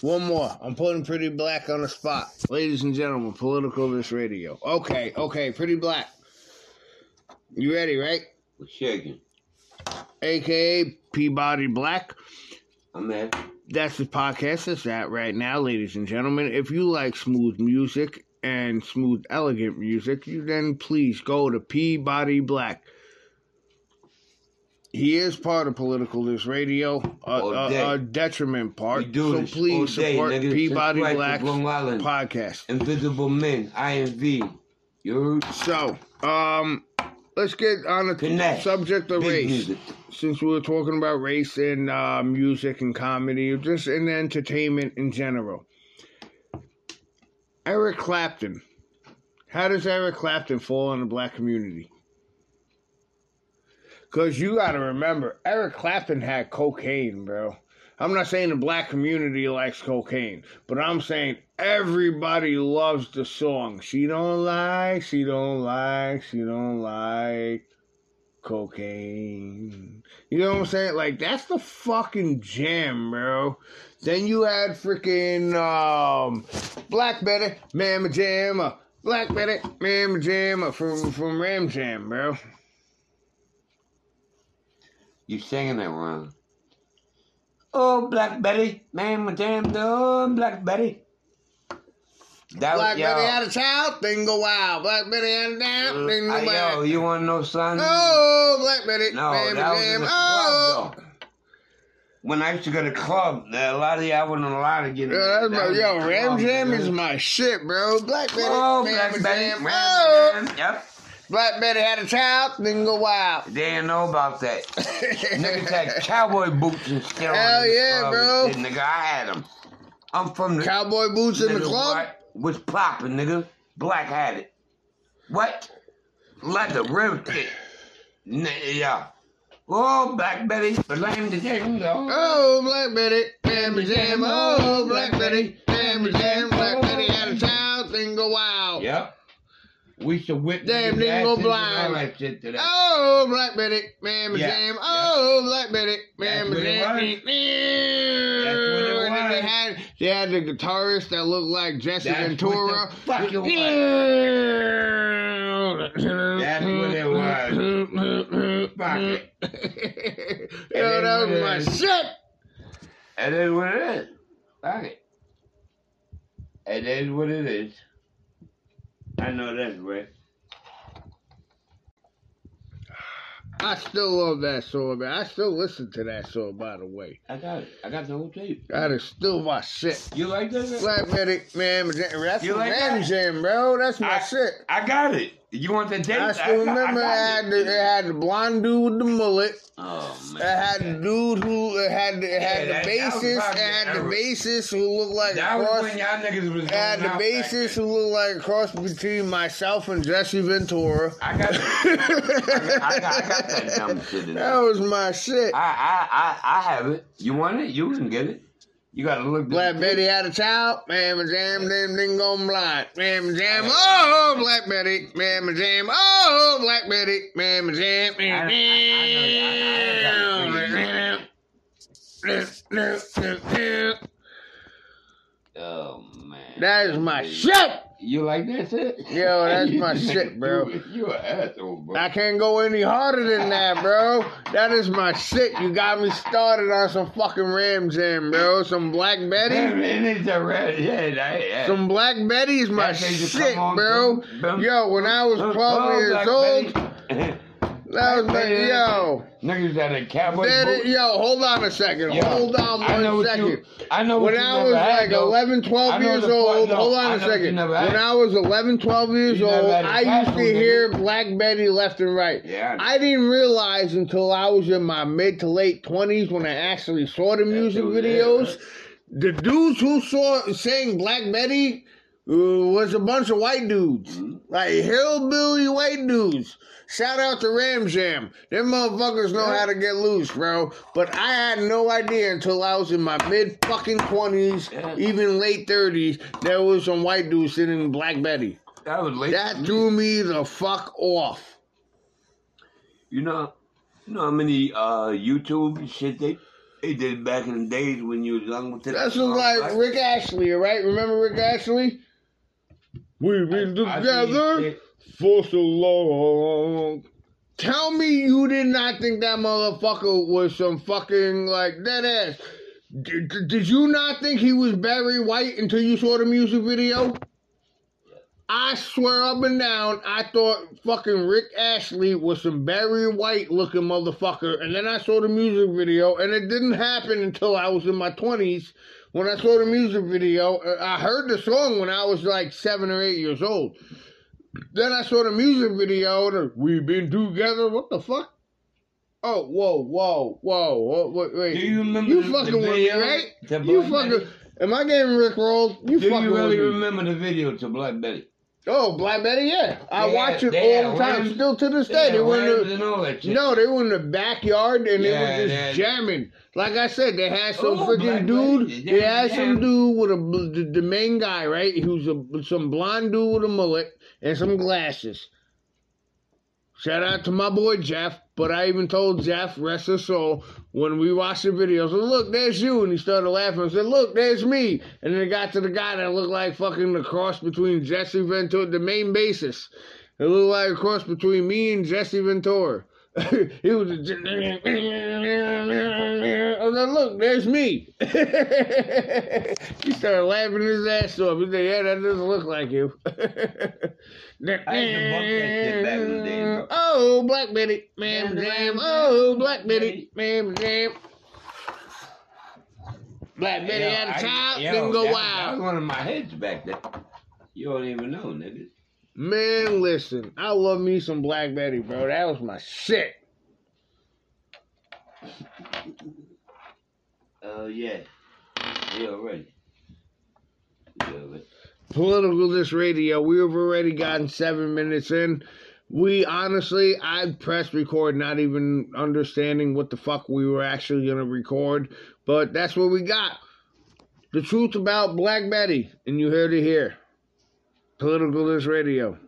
One more. I'm putting Pretty Black on the spot. Ladies and gentlemen, Political This Radio. Okay, okay, Pretty Black. You ready, right? We're shaking. AKA Peabody Black. I'm at. That's the podcast that's at right now, ladies and gentlemen. If you like smooth music and smooth, elegant music, you then please go to Peabody Black. He is part of Political This Radio, a, a, a detriment part. So please day, support nigga. Peabody Black podcast. Invisible Men, INV. You? So, um, let's get on the Connect. subject of Big race. music. Since we were talking about race and uh, music and comedy, just in entertainment in general. Eric Clapton. How does Eric Clapton fall in the black community? Because you got to remember, Eric Clapton had cocaine, bro. I'm not saying the black community likes cocaine, but I'm saying everybody loves the song. She don't like, she don't like, she don't like cocaine. You know what I'm saying? Like that's the fucking jam, bro. Then you had freaking um Black Betty, Mamma Jamma, Black Betty, Mamma Jamma from from Ram Jam, bro. You singing that wrong. Oh, Black Betty, man, my damn, oh, Black Betty. That Black was, Betty yo, had a child, go wild. Black Betty had a down, thing uh, go yo, you want no something? Oh, Black Betty, No, Mamma that was in Jam. the Oh, club, though. When I used to go to club, a lot of y'all wasn't allowed to get in. Yeah, that's my, yo, Ram Jam is my shit, bro. Black Betty, Oh, Black Betty, Jam. Ram Oh, Jam, Yep. Black Betty had a child, then go wild. They didn't know about that. Niggas had cowboy boots and still. Hell yeah, bro. Nigga, I had them. I'm from the Cowboy boots in the club. Was popping, nigga. Black had it. What? Leather, real thick. N- yeah. Oh, Black Betty, the lame the jam, though. Oh, Black Betty, Mamma Jam. Oh, Black Betty, Mamma Jam. Black Betty had a child, then go wild. Yep. We should whip Damn, nigga go blind. all that shit to that. Oh, Black Betty, Mamma Yeah, Jam. yeah. Oh, Black Betty, That's Mamma what it was. That's what And then they had they had the guitarist that looked like Jesse That's Ventura. what the fuck it was. That's what it was. Fuck it. Yo, that was my is. shit. It is what it is. Fuck it. It is what it is. I know that's right. I still love that song, man. I still listen to that song, by the way. I got it. I got the whole tape. That is still my shit. You like that? Black Betty, man, that's You the like Ram that? Jam, bro. That's my I- shit. I got it. You want the tape? I still remember I had, the, it had the blonde dude with the mullet. Oh man. It had the dude who it had the, it had Yeah, the that- that bassist. It had the bassist who looked like that a was cross. when y'all niggas was It had the bassist who looked like a cross between myself and Jesse Ventura. I got, I got, I got, that dumb shit in That was my shit. I, I, I, I have it. You want it? You can get it. You gotta look. Black Betty had a child, Mamma Jam, them didn't go blind. Mamma Jam, oh, Black Betty, Mamma Jam, oh, Black Betty, Mamma Jam. I- I- I know- Oh man. That is my shit. You like that shit? Yo, that's my shit, bro. it. You an asshole, bro. I can't go any harder than that, bro. That is my shit. You got me started on some fucking Ram Jam, bro. Some Black Man, Betty. it is a red. Yeah, that, yeah. Some Black Betty is my That thing just shit, bro. Yo, when I was 12 boom, years Black old, Betty. That was yo. Niggas had a cowboy That boot. yo, hold on a second. Yo, hold on I know one what second. you- I know what when I was had, like though. 11, 12 years the old, no, hold on I a know what you second. When I was 11, 12 years old, I used to hear Black Betty left and right. Yeah. I didn't realize until I was in my mid to late 20s when I actually saw the music videos. The dudes who saw sang Black Betty was a bunch of white dudes, Mhm. like hillbilly white dudes. Shout out to Ram Jam. Them motherfuckers know how to get loose, bro. But I had no idea until I was in my mid fucking twenties, even late thirties, there was some white dudes sitting in Black Betty. That was late. That threw me the fuck off. You know, you know how many uh YouTube shit they He did back in the days when you was young with That's just like Rick Astley, right? Remember Rick Astley? We've been I- I together think for so long. Tell me you did not think that motherfucker was some fucking like dead ass. Did, did you not think he was Barry White until you saw the music video? I swear up and down, I thought fucking Rick Astley was some Barry White looking motherfucker, and then I saw the music video, and it didn't happen until I was in my twenties when I saw the music video. Uh, I heard the song when I was like seven or eight years old. Then I saw the music video. The, We've been together. What the fuck? Oh, whoa, whoa, whoa! whoa wait, wait. Do you remember You the- fucking the with me, video right? You fucking. Betty? Am I getting Rick rolled? You Do fucking you really with me. remember the video to Black Betty? Oh, Black Betty, yeah. I They watch it all the time. Still to this day, had they were in the, all that shit. no, they were in the backyard and Yeah, they were just they- jamming. Like I said, they had some Oh, freaking dude. They had yeah. some dude with a the, the main guy, right? He was a some blonde dude with a mullet and some glasses. Shout out to my boy Jeff. But I even told Jeff, rest his soul, when we watched the videos, look, there's you. And he started laughing. I said, look, there's me. And then it got to the guy that looked like fucking the cross between Jesse Ventura, the main bassist. It looked like a cross between me and Jesse Ventura. he was Oh, I said, look, there's me. he started laughing his ass off. He said, yeah, that doesn't look like you. I used to that back the day. Oh, Black Betty, ma'am, jam. Oh, Black Betty, ma'am, jam. Black Betty had a I- child, yo, didn't go that, That was wild. one of my hits back then. You don't even know, nigga. Man, listen, I love me some Black Betty, bro. That was my shit. Oh, yeah. You already. Political This Radio, we have already gotten seven minutes in. We honestly, I pressed record, not even understanding what the fuck we were actually going to record, but that's what we got. The truth about Black Betty, and you heard it here. Political This Radio.